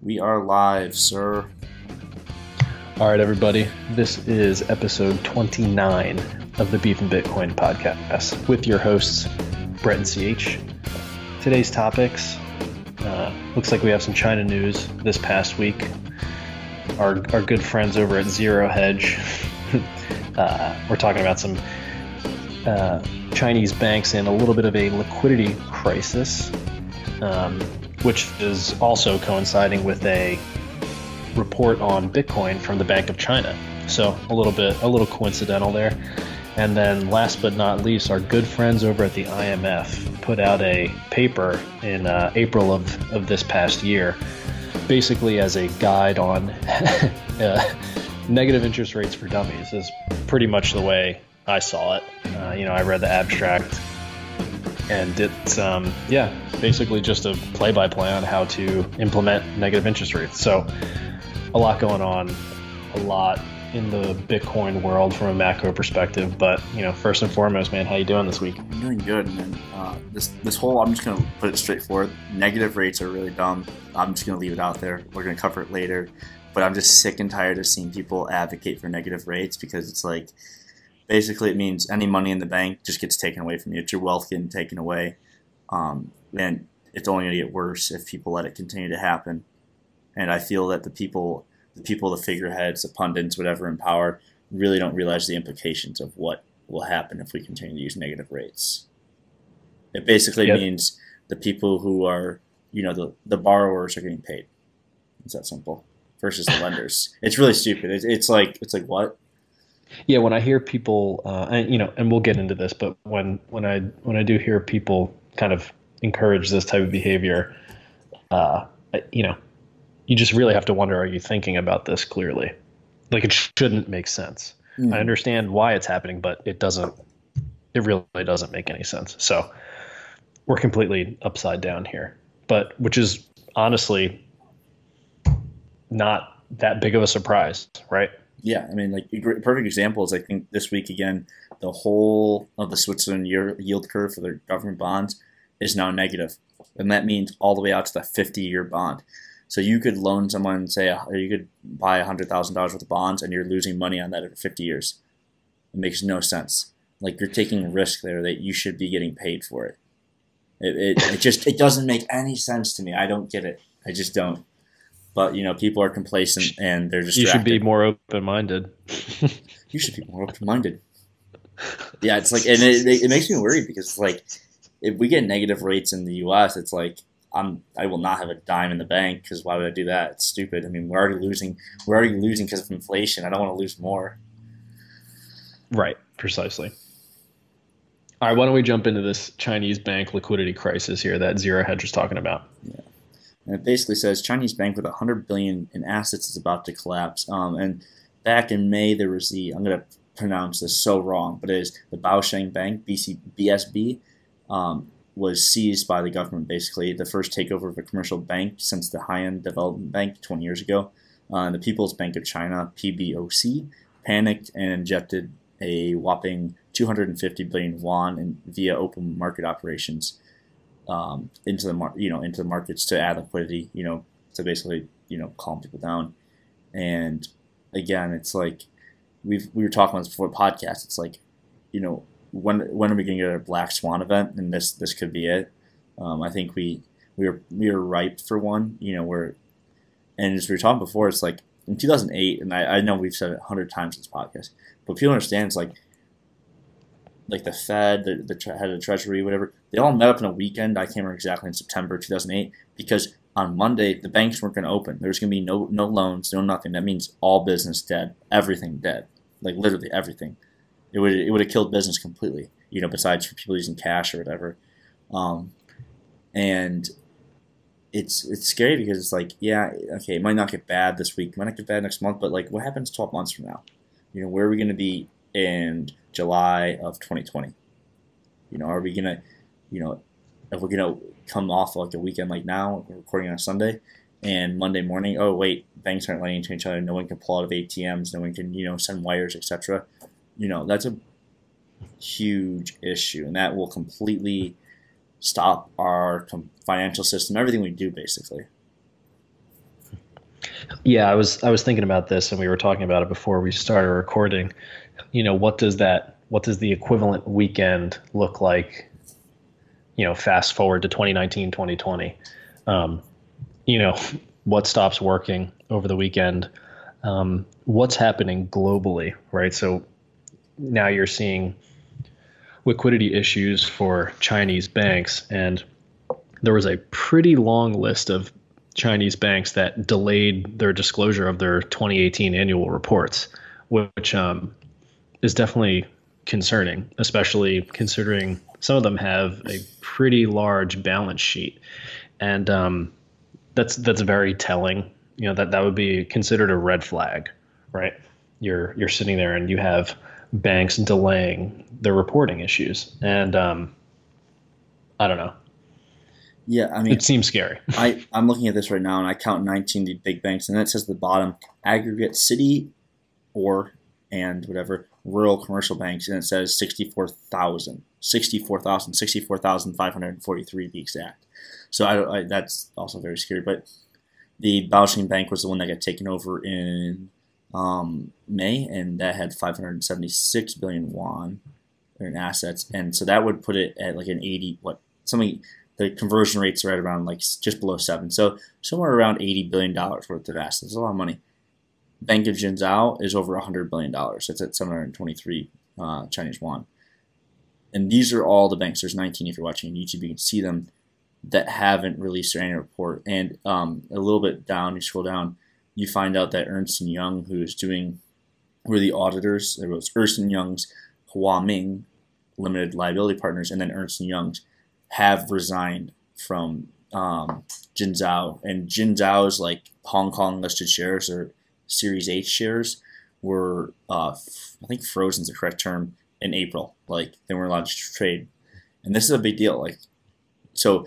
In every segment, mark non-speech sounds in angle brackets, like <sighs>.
We are live, sir. All right, everybody. This is episode 29 of the Beef and Bitcoin podcast with your hosts, Brett and CH. Today's topics uh, looks like we have some China news this past week. Our, our good friends over at Zero Hedge, <laughs> uh, we're talking about some uh, Chinese banks and a little bit of a liquidity crisis. Um, which is also coinciding with a report on Bitcoin from the Bank of China. So a little bit, a little coincidental there. And then last but not least, our good friends over at the IMF put out a paper in uh, April of, of this past year, basically as a guide on <laughs> uh, negative interest rates for dummies, is pretty much the way I saw it. Uh, you know, I read the abstract and it's um, yeah basically just a play-by-play on how to implement negative interest rates so a lot going on a lot in the bitcoin world from a macro perspective but you know first and foremost man how you doing this week I'm doing good, man. Uh, this this whole I'm just gonna put it straight forward. Negative rates are really dumb. I'm just gonna leave it out there. We're gonna cover it later. But I'm just sick and tired of seeing people advocate for negative rates because it's like basically it means any money in the bank just gets taken away from you. It's your wealth getting taken away, um, and it's only going to get worse if people let it continue to happen. And I feel that the people, the people, the figureheads, the pundits, whatever in power, really don't realize the implications of what will happen if we continue to use negative rates. It basically Yep. means the people who are, you know, the, the borrowers are getting paid. It's that simple. Versus the lenders. It's really stupid. It's, it's like it's like what? Yeah when i hear people uh, and you know and we'll get into this but when when i when i do hear people kind of encourage this type of behavior uh, you know you just really have to wonder are you thinking about this clearly like it shouldn't make sense Hmm. I understand why it's happening, but it doesn't. It really doesn't make any sense. So we're completely upside down here, but which is honestly not that big of a surprise, right? Yeah, I mean, like perfect example is I think this week again, the whole of the Switzerland yield curve for their government bonds is now negative, and that means all the way out to the 50-year bond. So you could loan someone, say, you could buy hundred thousand dollars worth of bonds, and you're losing money on that over 50 years. It makes no sense. Like you're taking a risk there that you should be getting paid for it. It, it, it just it doesn't make any sense to me. I don't get it. I just don't. But you know, people are complacent and they're just. You should be more open-minded. <laughs> you should be more open-minded. Yeah, it's like, and it, it makes me worried because it's like, if we get negative rates in the U.S., it's like I'm I will not have a dime in the bank because why would I do that? It's stupid. I mean, we're already losing. We're already losing because of inflation. I don't want to lose more. Right, precisely. All right, why don't we jump into this Chinese bank liquidity crisis here that Zero Hedge was talking about? And it basically says Chinese bank with 100 billion in assets is about to collapse. Um, and back in May, there was the I'm going to pronounce this so wrong, but it is the Baosheng Bank BC, BSB um, was seized by the government. Basically, the first takeover of a commercial bank since the Hainan Development Bank 20 years ago. Uh, the People's Bank of China (PBOC) panicked and injected a whopping 250 billion yuan in, via open market operations um, into the mar- you know into the markets to add liquidity, you know, to basically you know calm people down. And again, it's like we've we were talking about this before podcast. It's like you know when when are we going to get a black swan event? And this this could be it. Um, I think we we were we were ripe for one. You know, where and as we were talking before, it's like in 2008, and I, I know we've said it hundred times in this podcast, but people understand it's like like the Fed, the, the head of the Treasury, whatever, they all met up in a weekend. I can't remember exactly in September 2008 because on Monday the banks weren't going to open. There's going to be no no loans, no nothing. That means all business dead, everything dead, like literally everything. It would it would have killed business completely. You know, besides for people using cash or whatever. Um, and it's it's scary because it's like, yeah, okay, it might not get bad this week, might not get bad next month, but like, what happens 12 months from now? You know, where are we going to be in July of 2020? You know, are we gonna, you know, if we're gonna come off like a weekend like now, we're recording on a Sunday, and Monday morning, oh wait, banks aren't lending to each other. No one can pull out of ATMs. No one can, you know, send wires, etc. You know, that's a huge issue, and that will completely stop our financial system, everything we do, basically. Yeah, I was I was thinking about this, and we were talking about it before we started recording. You know, what does that what does the equivalent weekend look like? You know, fast forward to 2019, 2020. Um, you know, <laughs> what stops working over the weekend? Um, what's happening globally, right? So now you're seeing liquidity issues for Chinese banks, and there was a pretty long list of Chinese banks that delayed their disclosure of their 2018 annual reports, which um, is definitely concerning, especially considering some of them have a pretty large balance sheet, and um, that's that's very telling. You know that that would be considered a red flag, right? You're you're sitting there and you have banks delaying their reporting issues, and um, I don't know. Yeah, I mean, it seems scary. <laughs> I, I'm looking at this right now, and I count 19 the big banks, and then it says at the bottom aggregate city or and whatever rural commercial banks, and it says 64,000, 64,000, 64,543 to be exact. So I, I, that's also very scary. But the Baosheng Bank was the one that got taken over in um, May, and that had 576 billion yuan in assets, and so that would put it at like an 80 what something the conversion rate's right around like just below seven. So somewhere around eighty billion dollars worth of assets. That's a lot of money. Bank of Jinzhou is over hundred billion dollars. It's at seven hundred twenty-three uh, Chinese yuan. And these are all the banks. There's 19 if you're watching on YouTube. You can see them that haven't released their annual report. And um, a little bit down, you scroll down, you find out that Ernst Young, who is doing, were the auditors. There was Ernst Young's Huaming Limited Liability Partners, and then Ernst Young's have resigned from um, Jinzhou, and Jinzhou is like Hong Kong listed shares or Series H shares were, uh, I think, frozen is the correct term in April. Like they weren't allowed to trade, and this is a big deal. Like, so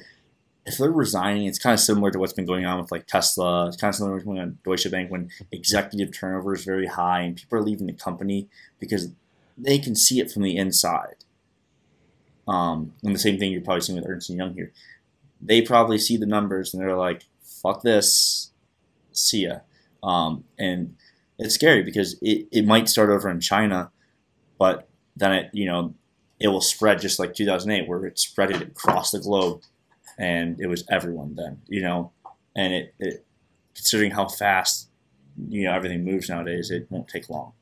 if they're resigning, it's kind of similar to what's been going on with like Tesla. It's kind of similar to what's going on with Deutsche Bank when executive turnover is very high and people are leaving the company because they can see it from the inside. Um, and the same thing you're probably seeing with Ernst and Young here. They probably see the numbers and they're like, "Fuck this, see ya." Um, and it's scary because it, it might start over in China, but then it you know it will spread just like 2008 where it spread it across the globe, and it was everyone then you know, and it, it considering how fast you know everything moves nowadays, it won't take long.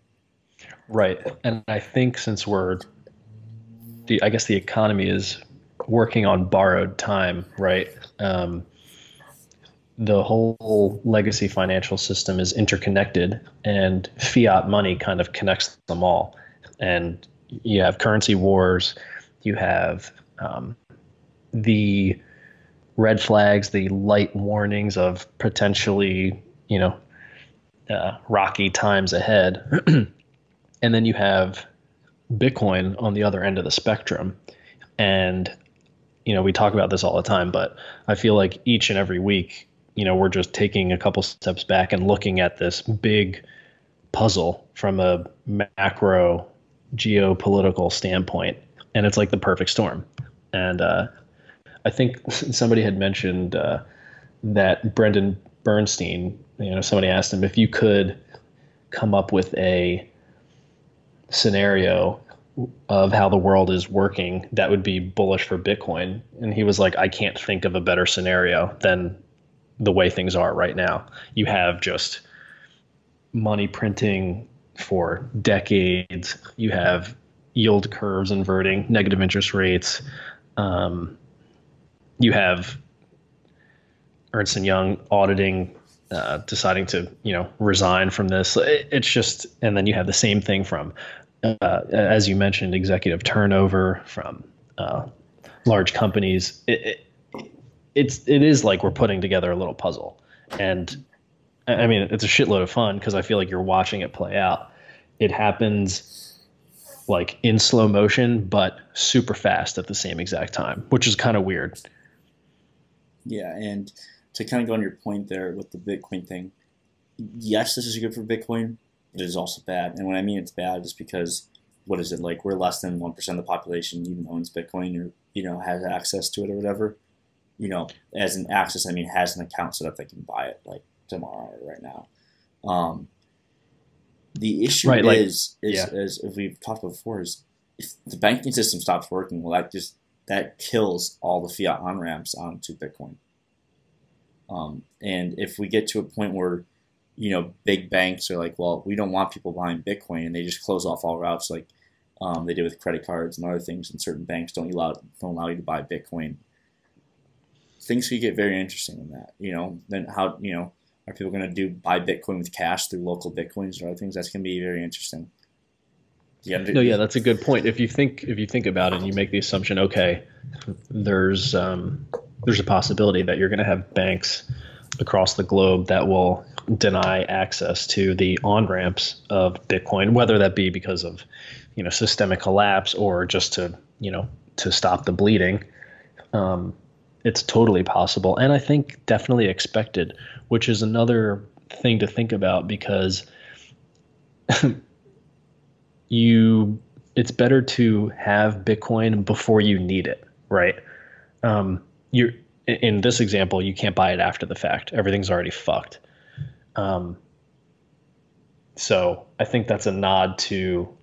Right, and I think since we're the I guess the economy is working on borrowed time, right? Um, the whole legacy financial system is interconnected, and fiat money kind of connects them all. And you have currency wars, you have um, the red flags, the light warnings of potentially, you know, uh, rocky times ahead. <clears throat> and then you have Bitcoin on the other end of the spectrum. And, you know, we talk about this all the time, but I feel like each and every week, you know, we're just taking a couple steps back and looking at this big puzzle from a macro geopolitical standpoint. And it's like the perfect storm. And uh, I think <laughs> somebody had mentioned uh, that Brendan Bernstein, you know, somebody asked him if you could come up with a scenario of how the world is working that would be bullish for Bitcoin. And he was like, I can't think of a better scenario than the way things are right now. You have just money printing for decades, you have yield curves inverting, negative interest rates. Um, you have Ernst and Young auditing, uh, deciding to you know resign from this. It's just, and then you have the same thing from uh, as you mentioned, executive turnover from uh, large companies. It, it, it's it is like we're putting together a little puzzle, and I mean it's a shitload of fun because I feel like you're watching it play out. It happens like in slow motion, but super fast at the same exact time, which is kind of weird. Yeah, and to kind of go on your point there with the Bitcoin thing, yes, this is good for Bitcoin, but it is also bad. And when I mean it's bad, is because what is it like? We're less than one percent of the population even owns Bitcoin or you know has access to it or whatever. You know, as an access, I mean has an account so that they can buy it. Like tomorrow or right now. Um, the issue Right, like- is, is, as we've talked about before, is if the banking system stops working, well, that just that kills all the fiat on ramps onto Bitcoin. Um, and if we get to a point where, you know, big banks are like, well, we don't want people buying Bitcoin, and they just close off all routes, like um, they did with credit cards and other things, and certain banks don't allow don't allow you to buy Bitcoin. Things could get very interesting in that. You know, then how you know are people going to do buy Bitcoin with cash through local Bitcoins or other things? That's going to be very interesting. Under- No, yeah, that's a good point. If you think if you think about it, and you make the assumption, okay, there's um, there's a possibility that you're going to have banks across the globe that will deny access to the on ramps of Bitcoin, whether that be because of you know systemic collapse or just to you know to stop the bleeding. Um, it's totally possible, and I think definitely expected, which is another thing to think about because <laughs> you it's better to have Bitcoin before you need it, right? Um, you're in- this example, you can't buy it after the fact. Everything's already fucked. Um, so I think that's a nod to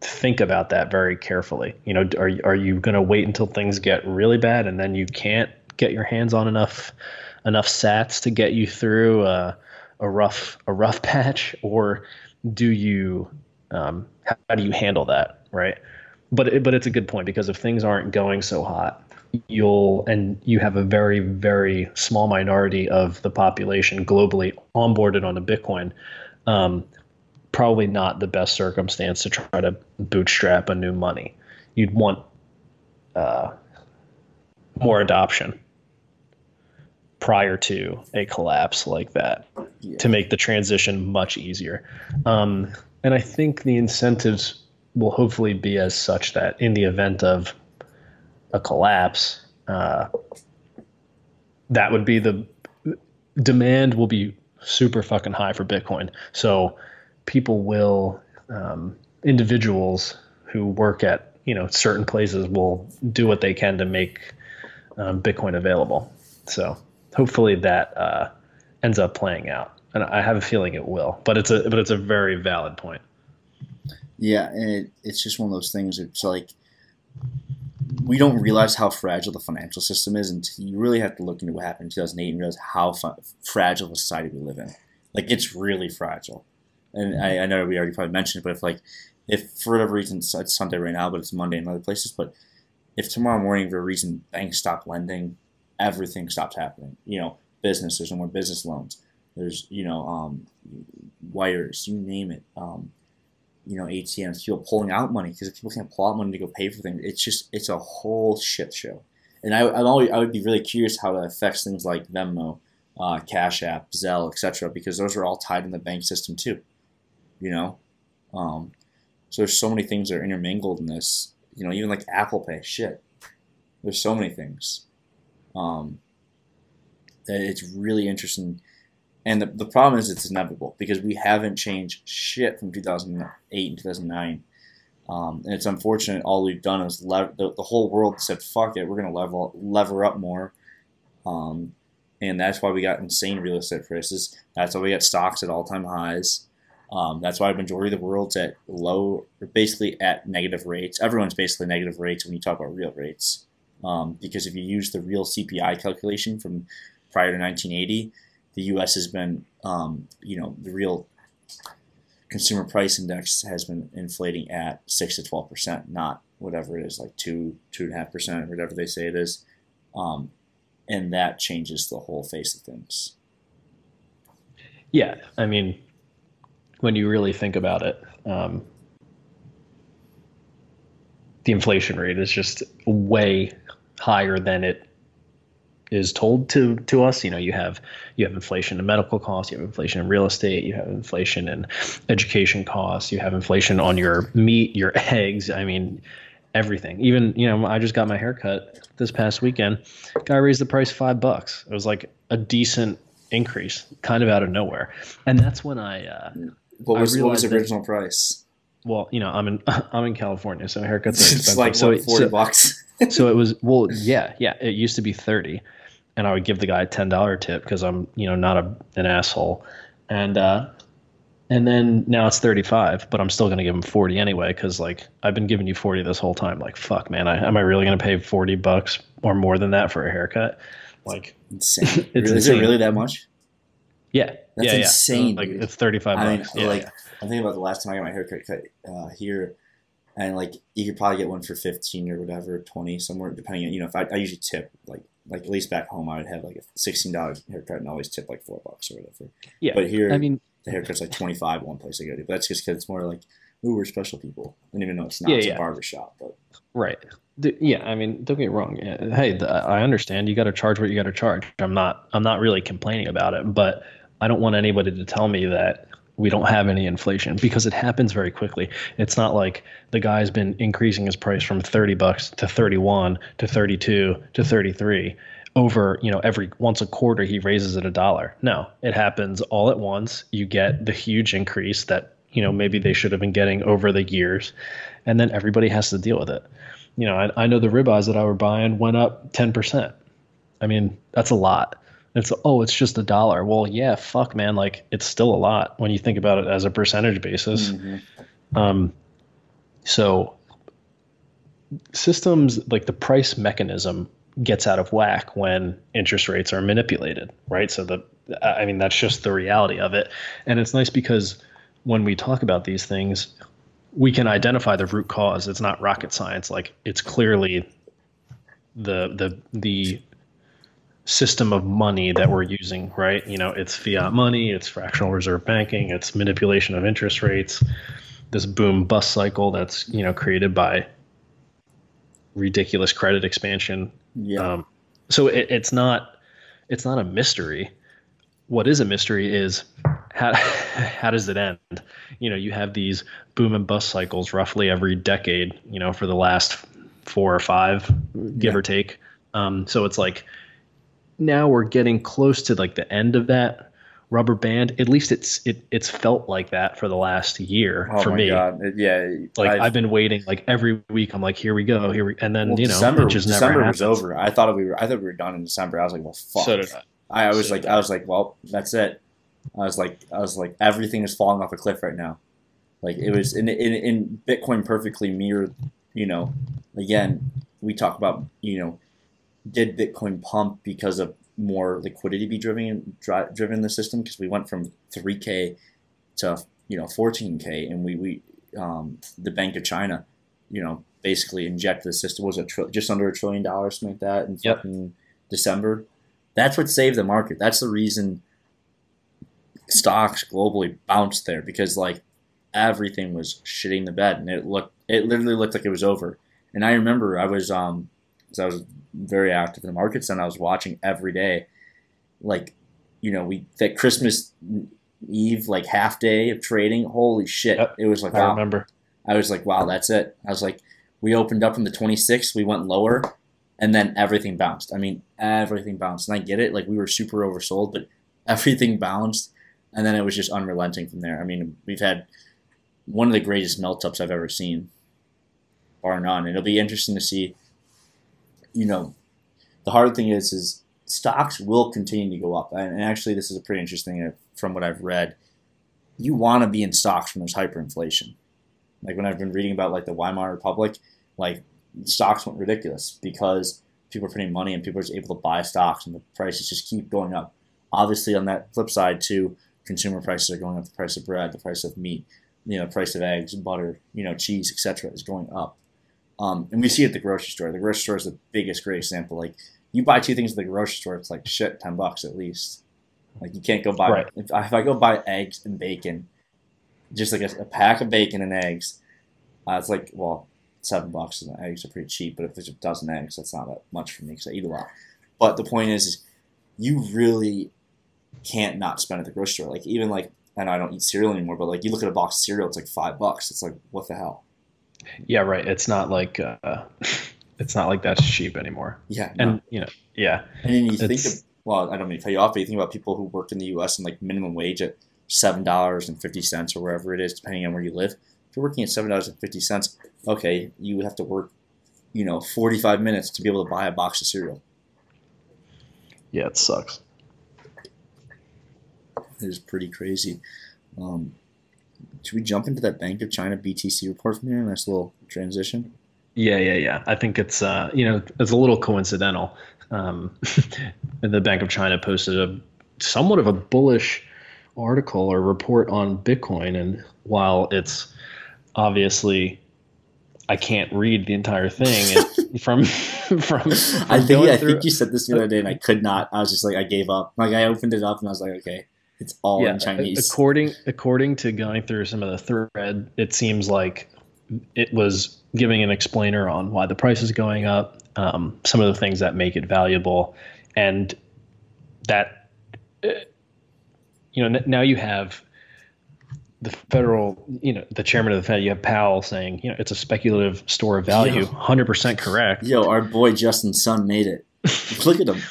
think about that very carefully. You know, are are you going to wait until things get really bad and then you can't get your hands on enough enough Sats to get you through a, a rough a rough <laughs> patch, or do you um, how, how do you handle that, right? But it, but it's a good point because if things aren't going so hot, you'll and you have a very very small minority of the population globally onboarded onto Bitcoin. Um, probably not the best circumstance to try to bootstrap a new money. You'd want uh, more adoption prior to a collapse like that Yeah. to make the transition much easier. Um, and I think the incentives will hopefully be as such that in the event of a collapse, uh, that would be the demand will be super fucking high for Bitcoin. So people will, um, individuals who work at you know certain places will do what they can to make um, Bitcoin available. So hopefully that uh, ends up playing out, and I have a feeling it will. But it's a but it's a very valid point. Yeah, and it, it's just one of those things. It's like we don't realize how fragile the financial system is until you really have to look into what happened in 2008 and realize how fragile a society we live in. Like it's really fragile. And I, I know we already probably mentioned it, but if like if for whatever reason it's, it's Sunday right now, but it's Monday in other places, but if tomorrow morning for a reason banks stop lending, everything stops happening. You know, business there's no more business loans. There's you know um, wires, you name it. Um, you know ATMs, people pulling out money because if people can't pull out money to go pay for things. It's just it's a whole shit show. And I I'm always, I would be really curious how that affects things like Venmo, uh, Cash App, Zelle, etc. Because those are all tied in the bank system too. You know, um, so there's so many things that are intermingled in this. You know, even like Apple Pay, shit. There's so many things. Um, that it's really interesting. And the, the problem is it's inevitable because we haven't changed shit from 2008 and 2009. Um, and it's unfortunate all we've done is the, the whole world said, fuck it, we're going to level lever up more. Um, and that's why we got insane real estate prices. That's why we got stocks at all time highs. Um, that's why the majority of the world's at low, basically at negative rates. Everyone's basically negative rates when you talk about real rates. Um, because if you use the real CPI calculation from prior to 1980, the U.S. has been, um, you know, the real consumer price index has been inflating at six to 12 percent, not whatever it is, like two, two and a half percent, whatever they say it is. Um, and that changes the whole face of things. Yeah, I mean, when you really think about it, um, the inflation rate is just way higher than it is told to to us. You know, you have you have inflation in medical costs, you have inflation in real estate, you have inflation in education costs, you have inflation on your meat, your <laughs> eggs. I mean, everything. Even you know, I just got my haircut this past weekend. Guy raised the price five bucks. It was like a decent increase, kind of out of nowhere. And that's when I, uh, What was, what was the that- original price? well, you know, I'm in <laughs> I'm in California, so haircuts <laughs> are it's expensive. like so, what, forty so, bucks. <laughs> so it was well, yeah, yeah. It used to be thirty, and I would give the guy a ten dollar tip because I'm you know not a, an asshole, and uh, and then now it's thirty five, but I'm still gonna give him forty anyway because like I've been giving you forty this whole time. Like fuck, man, I, am I really gonna pay forty bucks or more than that for a haircut? Like insane. it's really, insane. Is it really that much? Yeah, that's yeah, insane. Yeah. Like it's thirty five bucks. I mean, yeah, like yeah. I'm thinking about the last time I got my haircut cut uh, here, and like you could probably get one for fifteen or whatever, twenty somewhere, depending on you know. If I, I usually tip like like at least back home, I would have like a sixteen dollar haircut and always tip like four bucks or whatever. Yeah, but here, I mean, the haircut's like twenty five one place I go to, but that's just because it's more like, ooh, we're special people. I don't even know it's not. Yeah, it's yeah. a barber shop, but right. Yeah, I mean, don't get wrong. Hey, the, I understand. You got to charge what you got to charge. I'm not. I'm not really complaining about it, but I don't want anybody to tell me that we don't have any inflation because it happens very quickly. It's not like the guy's been increasing his price from 30 bucks to 31 to 32 to 33 over, you know, every once a quarter he raises it a dollar. No, it happens all at once. You get the huge increase that, you know, maybe they should have been getting over the years and then everybody has to deal with it. You know, I, I know the ribeyes that I were buying went up 10%. I mean, that's a lot. It's oh, it's just a dollar. Well, yeah, fuck, man. Like it's still a lot when you think about it as a percentage basis. Mm-hmm. Um, so systems like the price mechanism gets out of whack when interest rates are manipulated, right? So the I mean that's just the reality of it. And it's nice because when we talk about these things, we can identify the root cause. It's not rocket science. Like it's clearly the the the system of money that we're using, right? You know, it's fiat money, it's fractional reserve banking, it's manipulation of interest rates, this boom bust cycle that's, you know, created by ridiculous credit expansion. Yeah. Um, so it, it's not it's not a mystery. What is a mystery is how <laughs> how does it end? You know, you have these boom and bust cycles roughly every decade, you know, for the last four or five, give yeah. or take. Um, so it's like now we're getting close to like the end of that rubber band. At least it's it it's felt like that for the last year oh for me. God. Yeah, like I've, I've, been waiting like every week. I'm like, here we go, here we, and then well, you know, December, it just December never was over. I thought we were I thought we were done in December. I was like, well, fuck. So did I. I, I was So like, I was like, well, that's it. I was like, I was like, everything is falling off a cliff right now. Like it was in in, in Bitcoin perfectly mirrored. You know, again, we talk about you know, did Bitcoin pump because of more liquidity be driven dri- driven in the system? Because we went from 3k to you know 14k and we we um, the Bank of China you know basically injected the system. Was it tri- just under a trillion dollars something like that in Yep. fucking December? That's what saved the market. That's the reason stocks globally bounced there because like everything was shitting the bed and it looked it literally looked like it was over. And I remember I was um 'cause I was very active in the markets and I was watching every day. Like, you know, we that Christmas Eve like half day of trading. Holy shit! Yep, it was like I wow. remember. I was like, wow, that's it. I was like, we opened up on the 26th, we went lower, and then everything bounced. I mean, everything bounced, and I get it. Like we were super oversold, but <laughs> everything bounced, and then it was just unrelenting from there. I mean, we've had one of the greatest melt ups I've ever seen, bar none. And it'll be interesting to see you know, the hard thing is, is stocks will continue to go up. And actually, this is a pretty interesting uh, from what I've read. You want to be in stocks when there's hyperinflation. Like when I've been reading about like the Weimar Republic, like stocks went ridiculous because people are putting money and people are just able to buy stocks and the prices just keep going up. Obviously, on that flip side, too, consumer prices are going up. The price of bread, the price of meat, you know, price of eggs, butter, you know, cheese, etc., is going up. Um, and we see it at the grocery store. The grocery store is the biggest, great example. Like you buy two things at the grocery store, it's like shit, ten bucks at least. Like you can't go buy. Right. If, I, if I go buy eggs and bacon, just like a, a pack of bacon and eggs, uh, it's like well, seven bucks. And eggs are pretty cheap, but if there's a dozen eggs, that's not that much for me because I eat a lot. But the point is, is you really can't not spend at the grocery store. Like even like, I know I don't eat cereal anymore, but like you look at a box of cereal, it's like five bucks. It's like what the hell? Yeah, right. It's not like uh, <laughs> it's not like that's cheap anymore. Yeah, no. And you know, yeah. And then you think of, well, I don't mean to cut you off, but you think about people who work in the U.S. and like minimum wage at seven dollars and fifty cents or wherever it is, depending on where you live. If you're working at seven dollars and fifty cents, okay, you have to work, you know, forty five minutes to be able to buy a box of cereal. Yeah, it sucks. It is pretty crazy. Um, should we jump into that Bank of China BTC report from here? Nice little transition. Yeah, yeah, yeah. I think it's uh, you know it's a little coincidental. Um, <laughs> the Bank of China posted a somewhat of a bullish article or report on Bitcoin, and while it's obviously I can't read the entire thing <laughs> from <laughs> from. from I think I think you said this the other day, and I could not. I was just like, I gave up. Like I opened it up, and I was like, okay, it's all yeah, in Chinese. According according to going through some of the thread, it seems like it was giving an explainer on why the price is going up, um, some of the things that make it valuable, and that uh, you know now you have the federal, you know, the chairman of the Fed, you have Powell saying, you know, it's a speculative store of value, hundred percent correct. Yo, our boy Justin Sun made it. Look at him.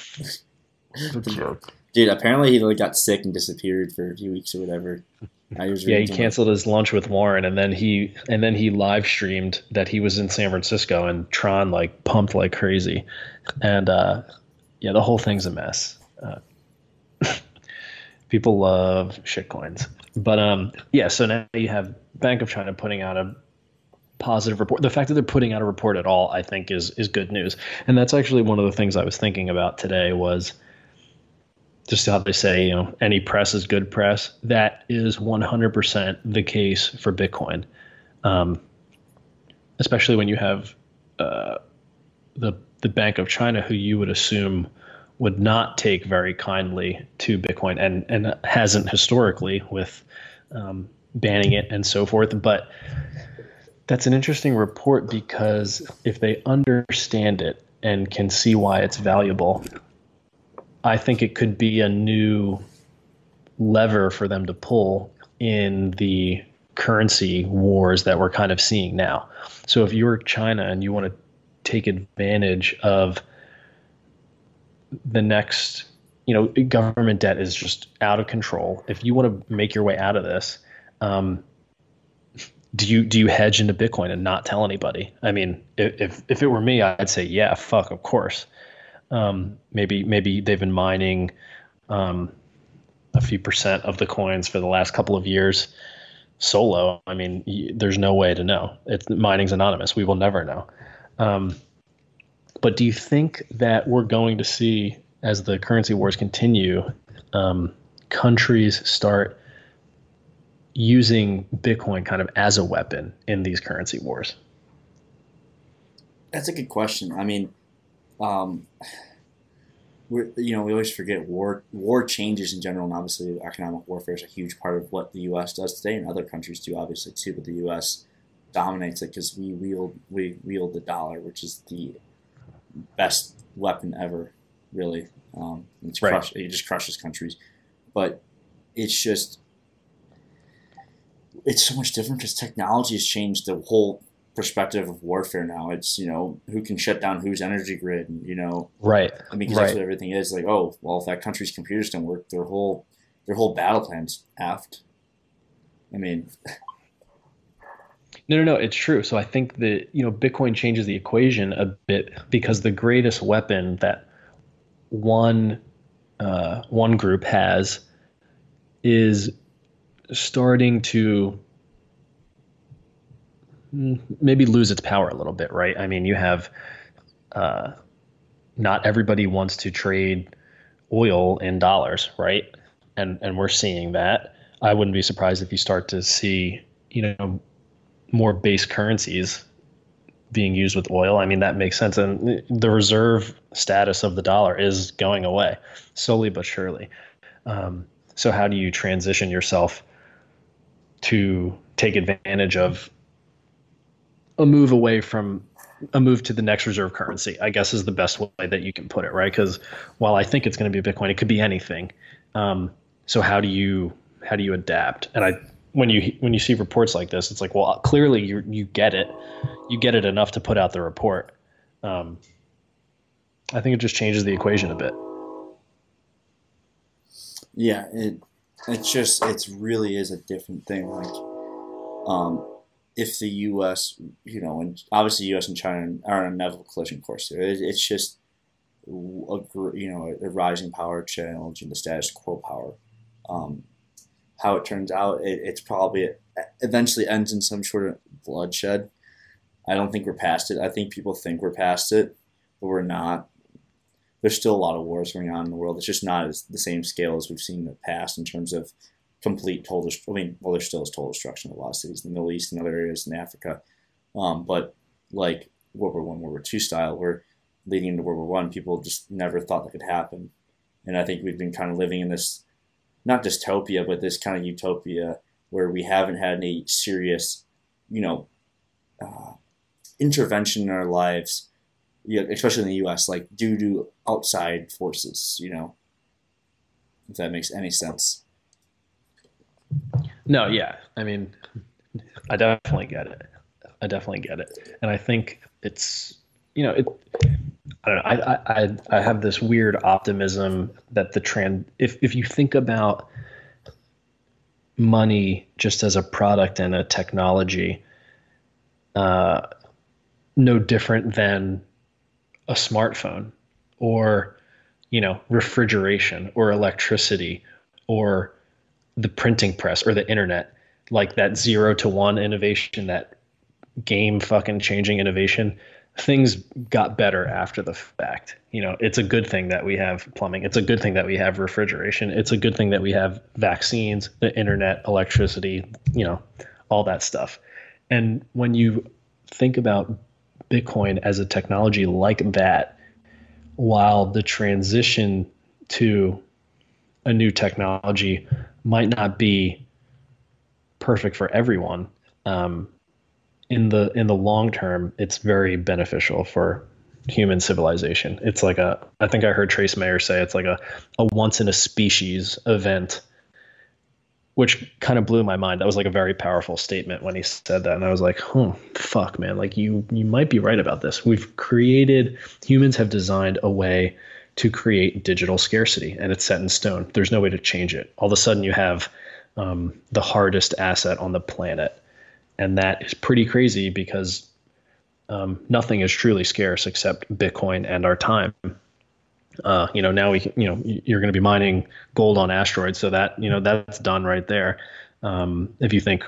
Dude, apparently he like got sick and disappeared for a few weeks or whatever. yeah, he canceled his lunch with Warren, and then he and then he live streamed that he was in San Francisco, and Tron like pumped like crazy, and uh, yeah, the whole thing's a mess. Uh, <laughs> people love shitcoins, but um, yeah. So now you have Bank of China putting out a positive report. The fact that they're putting out a report at all, I think, is is good news, and that's actually one of the things I was thinking about today was just how they say, you know, any press is good press. That is 100% the case for Bitcoin, um, especially when you have uh, the the Bank of China, who you would assume would not take very kindly to Bitcoin, and and hasn't historically with um, banning it and so forth. But that's an interesting report because if they understand it and can see why it's valuable, I think it could be a new lever for them to pull in the currency wars that we're kind of seeing now. So if you're China and you want to take advantage of the next, you know, government debt is just out of control. If you want to make your way out of this, um, do you do you hedge into Bitcoin and not tell anybody? I mean, if if it were me, I'd say yeah, fuck, of course. Um, maybe maybe they've been mining um, a few percent of the coins for the last couple of years solo. I mean, y- there's no way to know. It's mining's anonymous. We will never know. Um, but do you think that we're going to see, as the currency wars continue, um, countries start using Bitcoin kind of as a weapon in these currency wars? That's a good question. I mean, um, we you know we always forget war war changes in general, and obviously economic warfare is a huge part of what the U.S. does today, and other countries do obviously too. But the U.S. dominates it because we wield we wield the dollar, which is the best weapon ever, really. Um, it's right. crush, it just crushes countries, but it's just it's so much different because technology has changed the whole perspective of warfare now. It's you know who can shut down whose energy grid, and you know right. I mean, because right. that's what everything is. Like, oh, well, if that country's computers don't work, their whole their whole battle plan's aft. I mean. No, no, no. It's true. So I think that you know Bitcoin changes the equation a bit because the greatest weapon that one uh, one group has is starting to maybe lose its power a little bit, right? I mean, you have uh, not everybody wants to trade oil in dollars, right? And and we're seeing that. I wouldn't be surprised if you start to see, you know, more base currencies being used with oil. I mean, that makes sense. And the reserve status of the dollar is going away slowly but surely. Um, so, how do you transition yourself to take advantage of a move away from a move to the next reserve currency, I guess is the best way that you can put it, right? Because while I think it's going to be Bitcoin, it could be anything. Um, so how do you how do you adapt? And I when you when you see reports like this, it's like, well, clearly you you get it, you get it enough to put out the report. Um, I think it just changes the equation a bit. Yeah, it it's just it really is a different thing. Like, um, if the U.S., you know, and obviously U.S. and China are on a level collision course here. It, it's just a, you know a rising power challenging the status quo power. Um, how it turns out, it, it's probably eventually ends in some sort of bloodshed. I don't think we're past it. I think people think we're past it, but we're not. There's still a lot of wars going on in the world. It's just not as the same scale as we've seen in the past in terms of complete total. I mean, well, there still is total destruction in a lot of cities in the Middle East and other areas in Africa, um, but like World War One, World War Two style, where leading into World War One, people just never thought that could happen, and I think we've been kind of living in this not dystopia, but this kind of utopia where we haven't had any serious, you know, uh, intervention in our lives, especially in the U.S., like due to outside forces. You know, if that makes any sense. No, yeah, I mean, I definitely get it. I definitely get it, and I think it's you know it. I don't know. I I I have this weird optimism that the trend. If if you think about money just as a product and a technology, uh, no different than a smartphone or you know refrigeration or electricity or the printing press or the internet like that zero to one innovation that game fucking changing innovation things got better after the fact. You know it's a good thing that we have plumbing. It's a good thing that we have refrigeration. It's a good thing that we have vaccines the internet electricity you know all that stuff. And when you think about Bitcoin as a technology like that, while the transition to a new technology might not be perfect for everyone, um, in the in the long term, it's very beneficial for human civilization. It's like a I think I heard Trace Mayer say it's like a, a once in a species event which kind of blew my mind. That was like a very powerful statement when he said that, and I was like, "Hmm, fuck, man! Like you, you might be right about this. We've created humans have designed a way to create digital scarcity, and it's set in stone. There's no way to change it. All of a sudden, you have um, the hardest asset on the planet, and that is pretty crazy because um, nothing is truly scarce except Bitcoin and our time uh, you know, now we, you know, you're going to be mining gold on asteroids, so that you know that's done right there. Um, if you think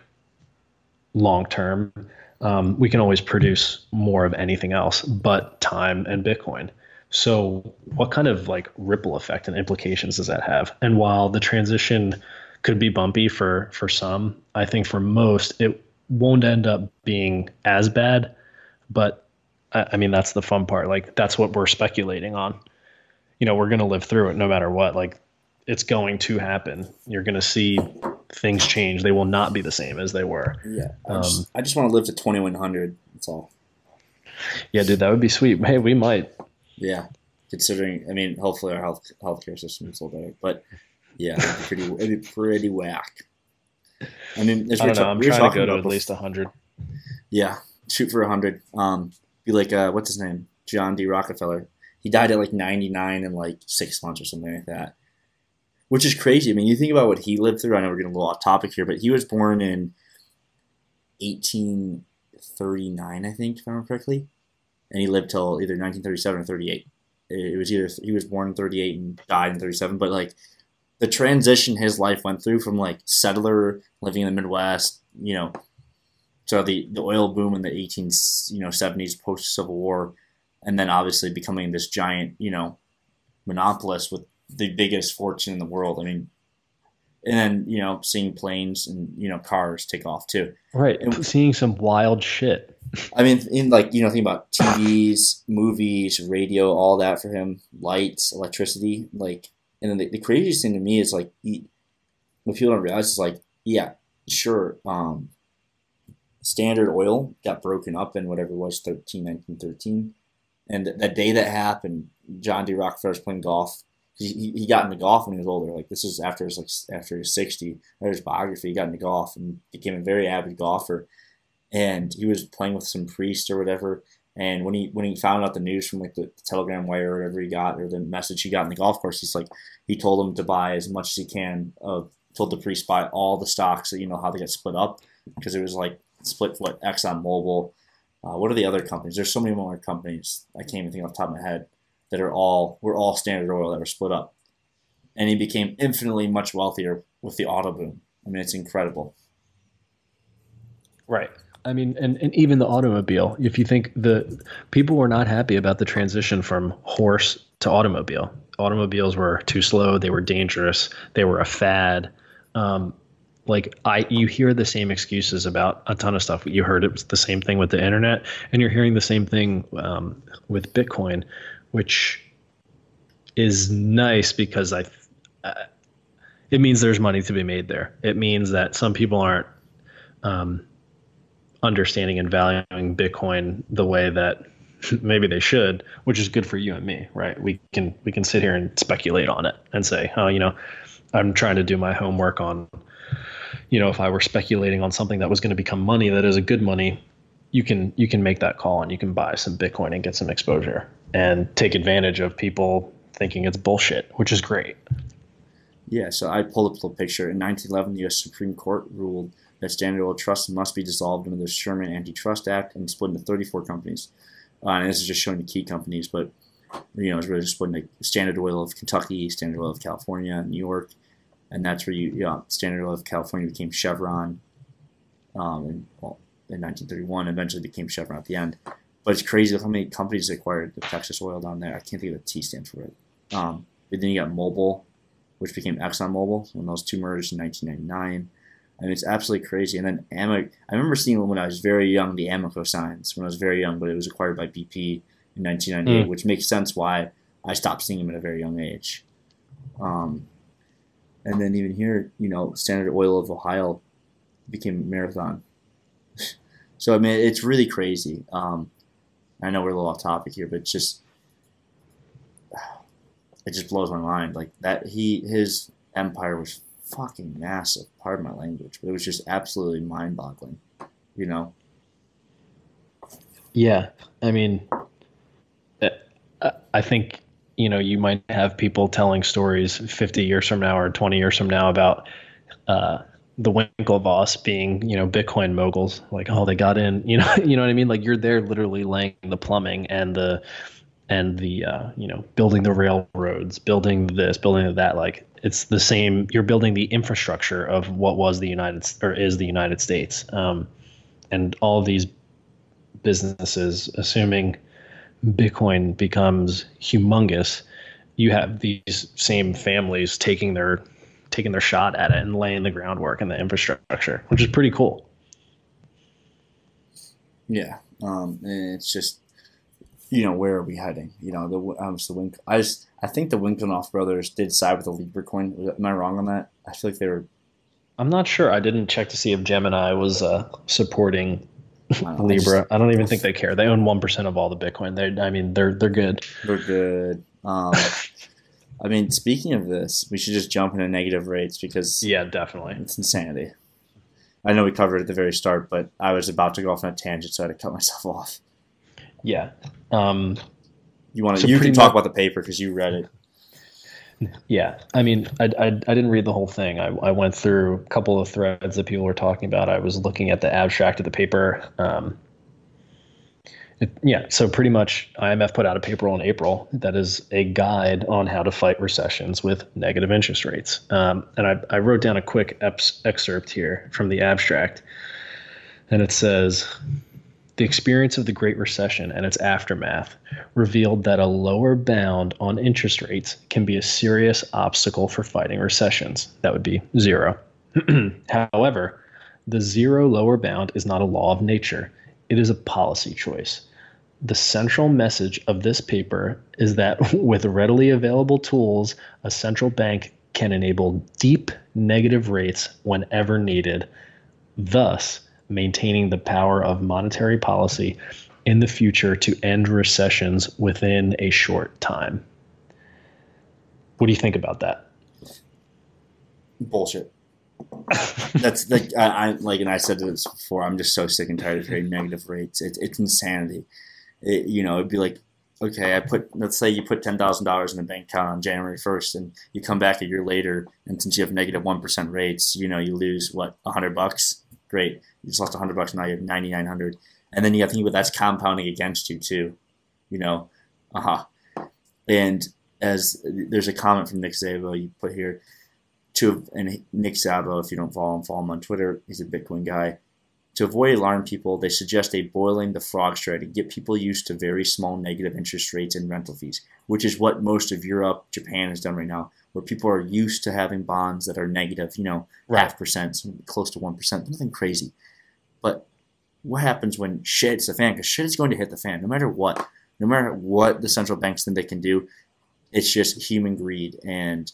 long term, um, we can always produce more of anything else but time and Bitcoin. So, what kind of like ripple effect and implications does that have? And while the transition could be bumpy for for some, I think for most it won't end up being as bad. But I, I mean, that's the fun part. Like that's what we're speculating on you know, we're going to live through it no matter what. Like it's going to happen. You're going to see things change. They will not be the same as they were. Yeah. I um, just, I just want to live to 2100. That's all. Yeah, dude, that would be sweet. Hey, we might. Yeah. Considering, I mean, hopefully our health healthcare system is a little better, but yeah, it'd be pretty, it'd be pretty whack. I mean, I don't know. I'm trying to go to at least hundred. Yeah, shoot for hundred. Um, be like, uh, what's his name? John D. Rockefeller he died at like 99 in like six months or something like that, which is crazy. I mean, you think about what he lived through. I know we're getting a little off topic here, but he was born in 1839, I think, if I remember correctly, and he lived till either 1937 or 38. It was either he was born in 38 and died in 37, but like the transition his life went through from like settler living in the Midwest, you know, so the, the oil boom in the 18 you know 70s post Civil War and then obviously becoming this giant, you know, monopolist with the biggest fortune in the world. I mean, and then you know, seeing planes and you know cars take off too. Right, and, seeing some wild shit. I mean, in like you know, think about TVs, movies, radio, all that for him, lights, electricity, like. And then the, the craziest thing to me is like, he, what people don't realize is like, yeah, sure, um, Standard Oil got broken up in whatever it was 13, 1913 and the day that happened, John D. Rockefeller was playing golf. He, he got into golf when he was older. Like this is after his like after was sixty. There's his biography. He got into golf and became a very avid golfer. And he was playing with some priest or whatever. And when he when he found out the news from like the, the telegram wire or whatever he got or the message he got in the golf course, he's like he told him to buy as much as he can. Of told the priest buy all the stocks. that you know how they get split up because it was like split what Exxon Mobil uh, what are the other companies? There's so many more companies. I can't even think off the top of my head. That are all were all Standard Oil that were split up, and he became infinitely much wealthier with the auto boom. I mean, it's incredible. Right. I mean, and, and even the automobile, if you think the people were not happy about the transition from horse to automobile. Automobiles were too slow, they were dangerous, they were a fad. Um, like I, you hear the same excuses about a ton of stuff. You heard it was the same thing with the internet, and you're hearing the same thing um, with Bitcoin, which is nice because I, uh, it means there's money to be made there. It means that some people aren't um, understanding and valuing Bitcoin the way that <laughs> maybe they should, which is good for you and me, right? We can we can sit here and speculate on it and say, oh, you know, I'm trying to do my homework on, you know, if I were speculating on something that was going to become money that is a good money, you can you can make that call and you can buy some Bitcoin and get some exposure and take advantage of people thinking it's bullshit, which is great. Yeah, so I pulled up the picture. In 1911, the U.S. Supreme Court ruled that Standard Oil Trust must be dissolved under the Sherman Antitrust Act and split into 34 companies. Uh, and this is just showing the key companies, but you know, it's really just split into Standard Oil of Kentucky, Standard Oil of California, New York, and that's where you, you know, Standard Oil of California became Chevron um, in, well, in 1931, eventually became Chevron at the end. But it's crazy how many companies acquired the Texas oil down there. I can't think of the T stands for it. Um, but then you got Mobil, which became ExxonMobil when those two merged in 1999. I mean, it's absolutely crazy. And then Amoco, I remember seeing when I was very young the Amoco signs when I was very young, but it was acquired by BP in 1998, mm. which makes sense why I stopped seeing them at a very young age. Um, and then even here, you know, Standard Oil of Ohio became Marathon. <laughs> so I mean, it's really crazy. Um, I know we're a little off topic here, but just <sighs> it just blows my mind. Like that, he his empire was fucking massive. Pardon my language, but it was just absolutely mind-boggling. You know. Yeah, I mean, uh, I think you know you might have people telling stories 50 years from now or 20 years from now about uh, the Winklevoss being you know Bitcoin moguls. Like, oh, they got in. You know, <laughs> you know what I mean? Like you're there literally laying the plumbing and the and the uh, you know building the railroads, building this, building that. Like it's the same. You're building the infrastructure of what was the United or is the United States, um, and all these businesses, assuming Bitcoin becomes humongous, you have these same families taking their taking their shot at it and laying the groundwork and the infrastructure, which is pretty cool. Yeah, um, and it's just you know, where are we heading? You know, the um, the Wink. I just I think the Winklevoss brothers did side with the Libra coin. Am I wrong on that? I feel like they were. I'm not sure. I didn't check to see if Gemini was uh, supporting I Libra. I, just, I don't even think they care. They own one percent of all the Bitcoin. They, I mean, they're they're good. They're good. Um, <laughs> I mean, speaking of this, we should just jump into negative rates because yeah, definitely, it's insanity. I know we covered it at the very start, but I was about to go off on a tangent, so I had to cut myself off. Yeah. Um, you want to? So you can talk much, about the paper because you read it. Yeah, I mean, I, I, I, didn't read the whole thing. I, I went through a couple of threads that people were talking about. I was looking at the abstract of the paper. Um, it, yeah, so pretty much IMF put out a paper in April that is a guide on how to fight recessions with negative interest rates. Um, and I, I wrote down a quick excerpt here from the abstract. And it says the experience of the Great Recession and its aftermath revealed that a lower bound on interest rates can be a serious obstacle for fighting recessions. That would be zero. <clears throat> However, the zero lower bound is not a law of nature, it is a policy choice. The central message of this paper is that <laughs> with readily available tools, a central bank can enable deep negative rates whenever needed. Thus, maintaining the power of monetary policy in the future to end recessions within a short time. What do you think about that? Bullshit. <laughs> That's like I, I, like, and I said this before. I'm just so sick and tired of hearing negative rates. It, it's insanity. It, you know, it'd be like, okay, I put, let's say you put ten thousand dollars in a bank account on January first, and you come back a year later, and since you have negative negative one percent rates, you know, you lose what a hundred bucks. Great you just lost 100 bucks, now you have 9,900. And then you have to think about that's compounding against you too. You know, uh huh. And as there's a comment from Nick Szabo you put here, to and Nick Szabo, if you don't follow him, follow him on Twitter. He's a Bitcoin guy. To avoid alarming people, they suggest a boiling the frog strategy, get people used to very small negative interest rates and rental fees, which is what most of Europe, Japan has done right now, where people are used to having bonds that are negative, you know, right. half percent, close to one percent, nothing crazy. But what happens when shit hits the fan? Because shit is going to hit the fan, no matter what. No matter what the central banks think they can do, it's just human greed and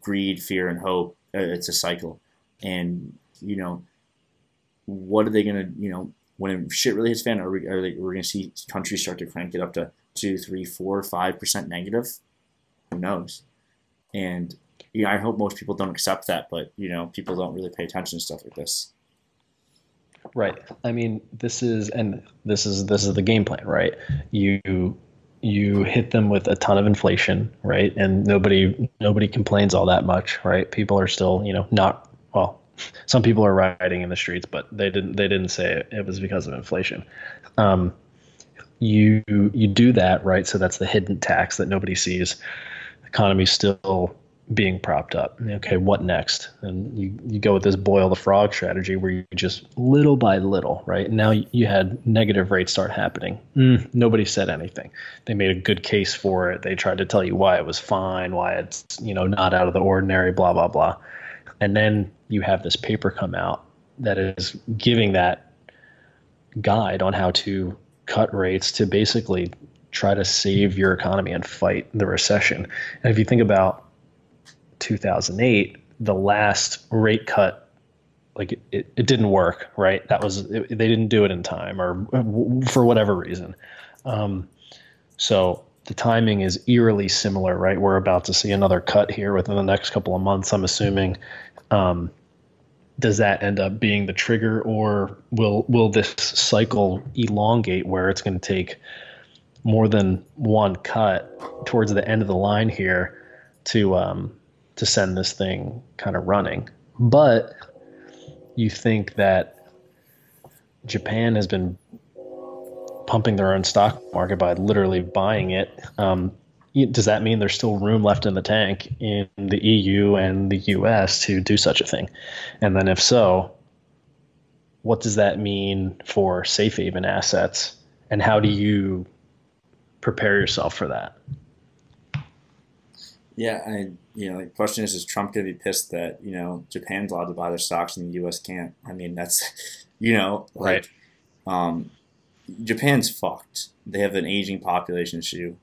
greed, fear, and hope. Uh, it's a cycle, and you know what are they going to, you know, when shit really hits fan, are we, are they, we're going to see countries start to crank it up to two, three, four, five percent negative? Who knows? And you know, I hope most people don't accept that, but you know, people don't really pay attention to stuff like this. Right. I mean, this is and this is this is the game plan, right? You you hit them with a ton of inflation, right? And nobody nobody complains all that much, right? People are still, you know, not some people are rioting in the streets, but they didn't they didn't say it, it was because of inflation. Um, you you do that right, so that's the hidden tax that nobody sees. Economy still being propped up. Okay, what next? And you, you go with this boil the frog strategy where you just little by little, right? Now you had negative rates start happening. Mm, nobody said anything. They made a good case for it. They tried to tell you why it was fine, why it's you know not out of the ordinary, blah blah blah. And then you have this paper come out that is giving that guide on how to cut rates to basically try to save your economy and fight the recession. And if you think about 2008, the last rate cut, like it, it, it didn't work, right? That was, it, they didn't do it in time or for whatever reason. Um, so the timing is eerily similar, right? We're about to see another cut here within the next couple of months, I'm assuming. Um, does that end up being the trigger, or will will this cycle elongate where it's going to take more than one cut towards the end of the line here to um, to send this thing kind of running? But you think that Japan has been pumping their own stock market by literally buying it. Um, does that mean there's still room left in the tank in the EU and the US to do such a thing? And then, if so, what does that mean for safe haven assets? And how do you prepare yourself for that? Yeah, I you know the question is: Is Trump going to be pissed that you know Japan's allowed to buy their stocks and the U.S. can't? I mean, that's <laughs> you know like, right. um, Japan's fucked. They have an aging population issue.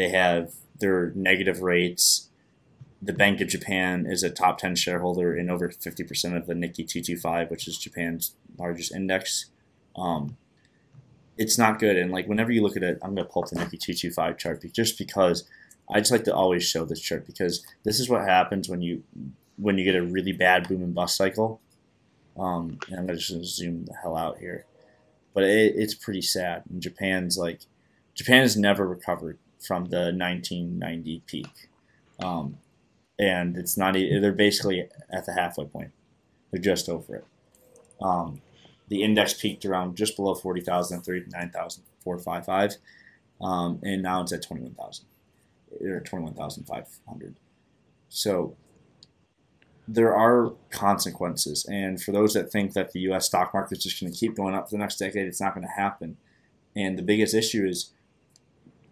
They have their negative rates. The Bank of Japan is a top 10 shareholder in over 50% of the Nikkei 225, which is Japan's largest index. Um, it's not good. And like whenever you look at it, I'm going to pull up the Nikkei 225 chart just because I just like to always show this chart because this is what happens when you when you get a really bad boom and bust cycle. Um, and I'm going to zoom the hell out here but it, it's pretty sad. And Japan's like, Japan has never recovered from the 1990 peak, um, and it's not. They're basically at the halfway point. They're just over it. Um, the index peaked around just below 40,000, 39,455, um, and now it's at 21,000 or 21,500. So there are consequences. And for those that think that the U.S. stock market is just going to keep going up for the next decade, it's not going to happen. And the biggest issue is,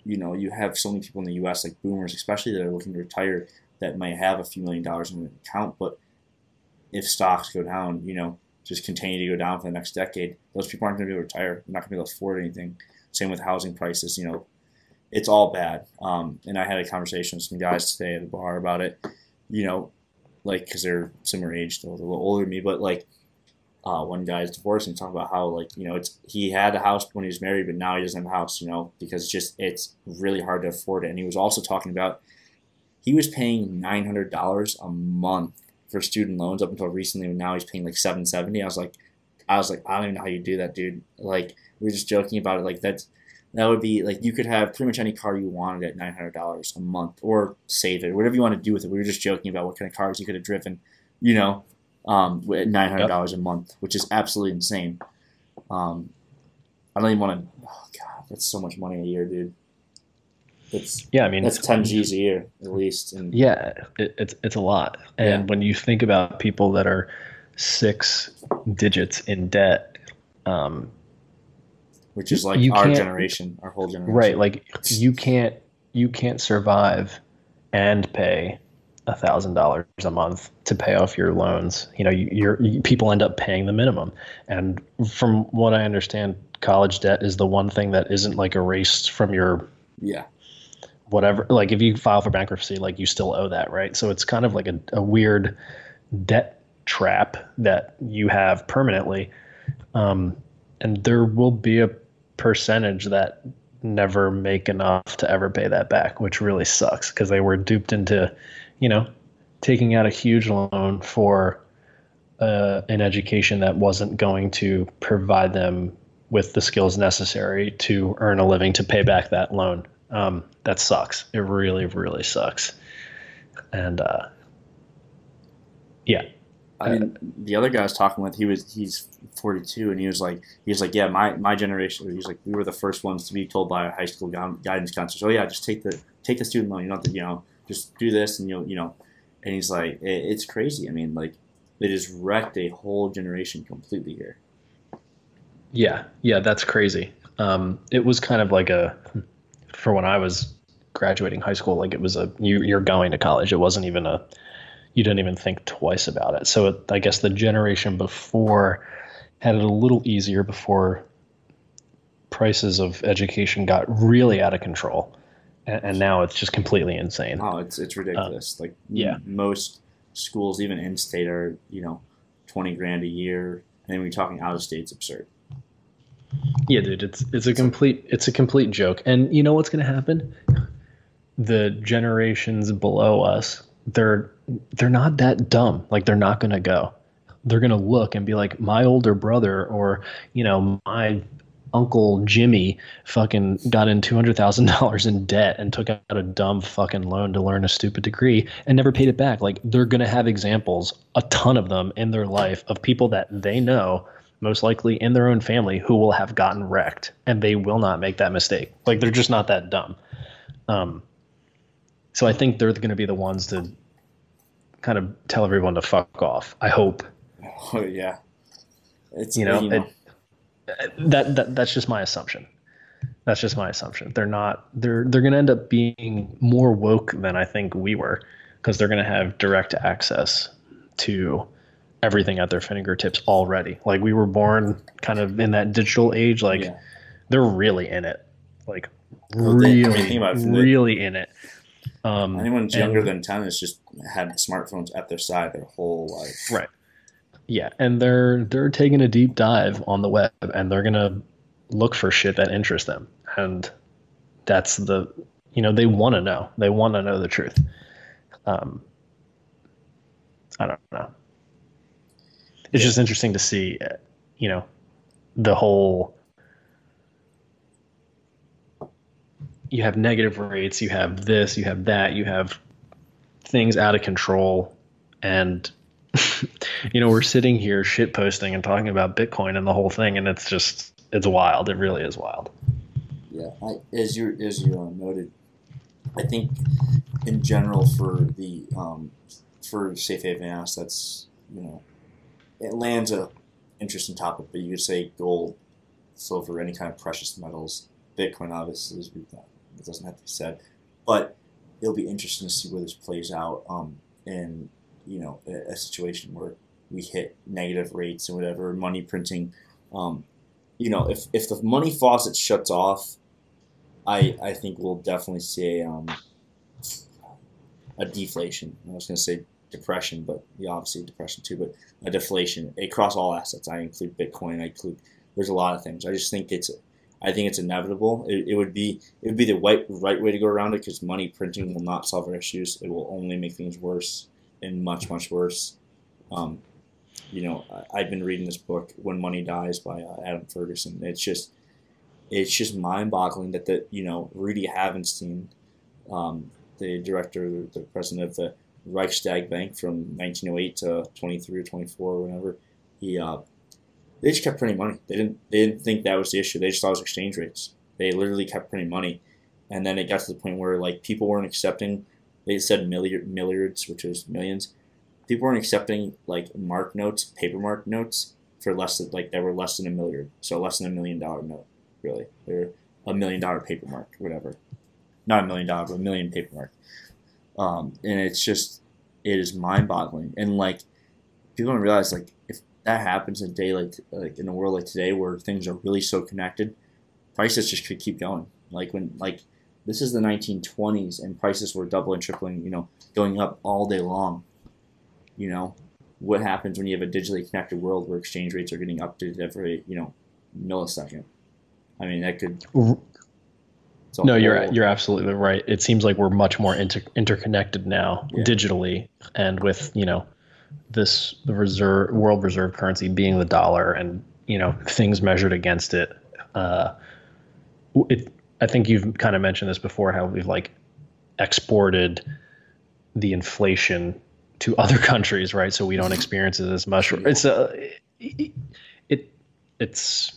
you know, you have so many people in the U.S. like boomers, especially that are looking to retire, that might have a few million dollars in an account. But if stocks go down, you know, just continue to go down for the next decade, those people aren't going to be able to retire. They're not going to be able to afford anything. Same with housing prices. You know, it's all bad. Um, and I had a conversation with some guys today at the bar about it. You know, like because they're similar age, they're a little older than me, but like uh, one guy's divorced and talking about how like you know it's he had a house when he was married, but now he doesn't have a house, you know, because just it's really hard to afford it. And he was also talking about he was paying nine hundred dollars a month for student loans up until recently, and now he's paying like seven seventy. I was like, I was like, I don't even know how you do that, dude. Like we were just joking about it. Like that's that would be like you could have pretty much any car you wanted at nine hundred dollars a month, or save it, whatever you want to do with it. We were just joking about what kind of cars you could have driven, you know, um, at nine hundred dollars yep. a month, which is absolutely insane. Um, I don't even want to. Oh God, that's so much money a year, dude. It's, Yeah, I mean, that's ten G's a year at least. And yeah, it, it's it's a lot. And Yeah. when you think about people that are six digits in debt, um, which is like our generation, our whole generation. right? Like you can't you can't survive and pay thousand dollars a month to pay off your loans. You know, you, you're you, people end up paying the minimum. And from what I understand, college debt is the one thing that isn't like erased from your yeah, whatever like if you file for bankruptcy like you still owe that right so it's kind of like a, a weird debt trap that you have permanently um, and there will be a percentage that never make enough to ever pay that back which really sucks because they were duped into you know taking out a huge loan for uh, an education that wasn't going to provide them with the skills necessary to earn a living to pay back that loan. Um, that sucks. It really, really sucks. And uh, yeah, I mean, the other guy I was talking with, he was he's 42, and he was like, he was like, yeah, my my generation. He was like, we were the first ones to be told by our high school guidance counselors, oh yeah, just take the take the student loan. You don't have to, you know, just do this, and you'll, you know. And he's like, it, it's crazy. I mean, like, they just wrecked a whole generation completely here. yeah, yeah, that's crazy. Um, it was kind of like a, for when I was graduating high school, like it was a, you, you're going to college. It wasn't even a, you didn't even think twice about it. So it, I guess the generation before had it a little easier before prices of education got really out of control. And, and now it's just completely insane. Oh, it's it's ridiculous. Uh, like, yeah. m- most schools, even in state, are you know, 20 grand a year, and then you're talking out of state, it's absurd. Yeah, dude, it's it's a complete it's a complete joke. And you know what's going to happen? The generations below us, they're they're not that dumb. Like they're not going to go. They're going to look and be like my older brother or, you know, my uncle Jimmy fucking got in $200,000 in debt and took out a dumb fucking loan to learn a stupid degree and never paid it back. Like they're going to have examples, a ton of them in their life of people that they know most likely in their own family who will have gotten wrecked and they will not make that mistake. Like they're just not that dumb. Um, so I think they're going to be the ones to kind of tell everyone to fuck off. I hope Oh <laughs> yeah, it's You know, it- that, that that's just my assumption. That's just my assumption. They're not. They're they're going to end up being more woke than I think we were because they're going to have direct access to everything at their fingertips already. Like we were born kind of in that digital age. Like yeah. they're really in it. Like Well, they- I mean, really, think about it, from the- really in it. Um, Anyone who's and- younger than 10 has just had smartphones at their side their whole life. Right. Yeah, and they're they're taking a deep dive on the web and they're gonna look for shit that interests them. And that's the you know, they wanna know. They wanna know the truth. Um I don't know. It's just interesting to see uh, you know, the whole you have negative rates, you have this, you have that, you have things out of control and <laughs> you know, we're sitting here shit posting and talking about Bitcoin and the whole thing, and it's just it's wild. It really is wild. Yeah, I, as you as you uh, noted, I think in general for the um, for safe haven assets, you know, it lands a interesting topic, but you could say gold, silver, any kind of precious metals, Bitcoin, obviously, is it doesn't have to be said, but it'll be interesting to see where this plays out um, in you know a, a situation where we hit negative rates and whatever money printing. Um, you know, if, if the money faucet shuts off, I I think we'll definitely see a, um, a deflation. I was going to say depression, but yeah, obviously depression too, but a deflation across all assets. I include Bitcoin. I include there's a lot of things. I just think it's I think it's inevitable. It, it would be it would be the right right way to go around it because money printing will not solve our issues. It will only make things worse and much much worse. Um, you know, I, I've been reading this book "When Money Dies" by uh, Adam Ferguson. It's just it's just mind-boggling that the you know Rudy Havenstein, um, the director, the president of the Reichstag Bank from 1908 to 23 or 24 or whatever, he uh, they just kept printing money. They didn't they didn't think that was the issue. They just thought it was exchange rates. They literally kept printing money, and then it got to the point where like people weren't accepting. They said milliard, milliards, which is millions. People weren't accepting like mark notes, paper mark notes for less than like that were less than a milliard, so less than a million dollar note. Really, they're a million dollar paper mark, whatever. Not a million dollar, but a million paper mark. Um, and it's just it is mind boggling, and like people don't realize like if that happens in a day like like in a world like today where things are really so connected, prices just could keep going. Like when like this is the 1920s and prices were doubling, tripling, you know, going up all day long. You know, what happens when you have a digitally connected world where exchange rates are getting updated every you know millisecond? I mean, that could. No, you're you're absolutely right. It seems like we're much more inter- interconnected now Yeah. digitally, and with you know this the reserve world reserve currency being the dollar, and you know things measured against it. Uh, it I think you've kind of mentioned this before how we've like exported the inflation to <laughs> other countries, right? So we don't experience it as much. It's a it, it it's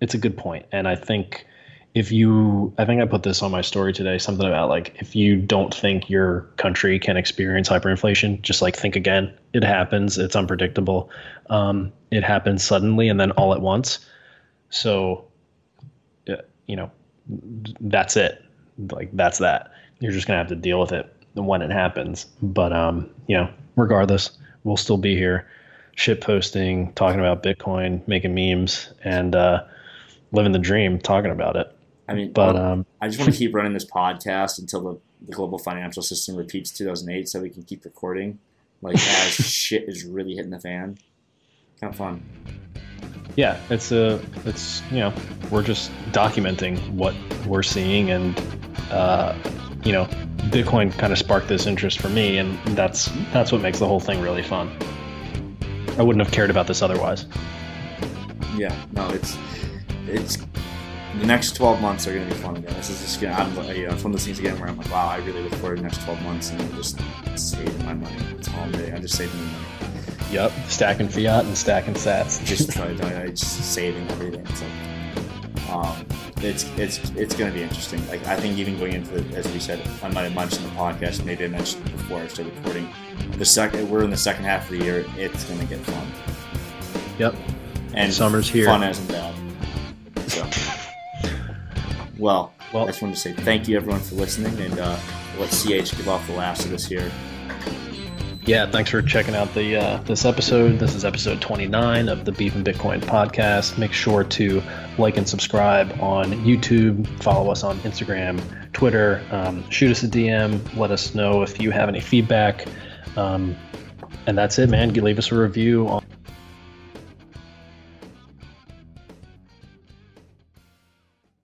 it's a good point, and I think if you i think i put this on my story today something about like if you don't think your country can experience hyperinflation just like think again. It happens. It's unpredictable. Um, it happens suddenly and then all at once. So you know that's it. Like that's that. You're just gonna have to deal with it when it happens. But um you know regardless we'll still be here shit posting talking about bitcoin making memes and uh living the dream talking about it. I mean, but um, I just want to <laughs> keep running this podcast until the, the global financial system repeats 2008, so we can keep recording, like as <laughs> shit is really hitting the fan. Kind of fun. Yeah, it's a it's you know we're just documenting what we're seeing, and uh, you know Bitcoin kind of sparked this interest for me, and that's that's what makes the whole thing really fun. I wouldn't have cared about this otherwise. Yeah, no, it's it's the next 12 months are going to be fun again. This is just gonna, I'm, you know, it's one of those things again where I'm like, wow, I really look forward to the next 12 months, and I'm just saving my money. That's all doing. I'm just saving my money. Yep, stacking fiat and stacking sats. <laughs> Just try to just saving everything. It's like, um, it's it's it's going to be interesting. Like I think even going into the, as we said, I might have mentioned the podcast. Maybe I mentioned it before I started recording. The second we're in the second half of the year, it's going to get fun. Yep, And Summer's here. Fun as in bad. So, well, Well- I just wanted to say thank you everyone for listening, and uh, let CH give off the last of this here. Yeah. Thanks for checking out the uh, this episode. This is episode 29 of the Beef and Bitcoin podcast. Make sure to like and subscribe on YouTube. Follow us on Instagram, Twitter. Um, shoot us a DM. Let us know if you have any feedback. Um, and that's it, man. Leave us a review on